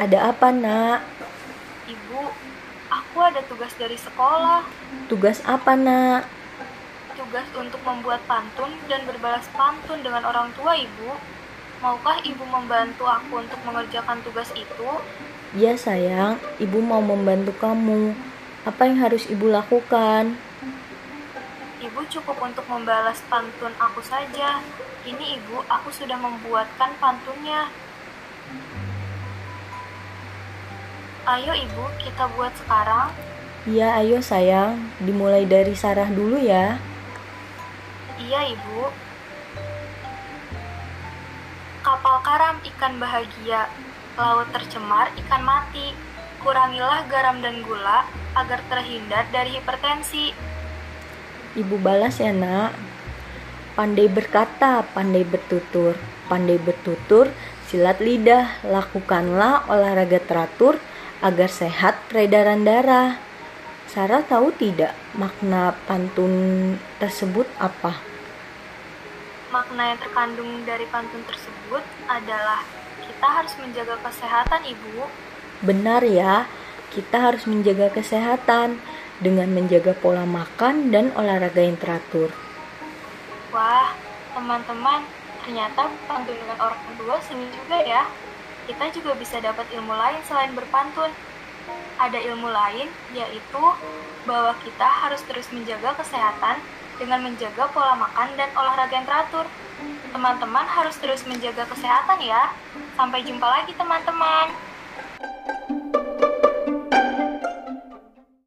Ada apa, Nak? Ibu, aku ada tugas dari sekolah. Tugas apa, Nak? Tugas untuk membuat pantun dan berbalas pantun dengan orang tua, Ibu. Maukah Ibu membantu aku untuk mengerjakan tugas itu? Ya, sayang. Ibu mau membantu kamu. Apa yang harus Ibu lakukan? Ibu cukup untuk membalas pantun aku saja. Ini Ibu, aku sudah membuatkan pantunnya. Ayo Ibu, kita buat sekarang. Ya, ayo sayang. Dimulai dari Sarah dulu ya. Iya Ibu. Kapal karam ikan bahagia, laut tercemar ikan mati. Kurangilah garam dan gula agar terhindar dari hipertensi. Ibu balas ya, Nak. Pandai berkata, pandai bertutur. Pandai bertutur, silat lidah. Lakukanlah olahraga teratur agar sehat peredaran darah. Sarah tahu tidak makna pantun tersebut apa? Makna yang terkandung dari pantun tersebut adalah kita harus menjaga kesehatan, Ibu. Benar ya, kita harus menjaga kesehatan dengan menjaga pola makan dan olahraga yang teratur. Wah, teman-teman, ternyata pantun dengan orang tua seni juga ya. Kita juga bisa dapat ilmu lain selain berpantun. Ada ilmu lain, yaitu bahwa kita harus terus menjaga kesehatan dengan menjaga pola makan dan olahraga yang teratur. Teman-teman harus terus menjaga kesehatan ya. Sampai jumpa lagi teman-teman.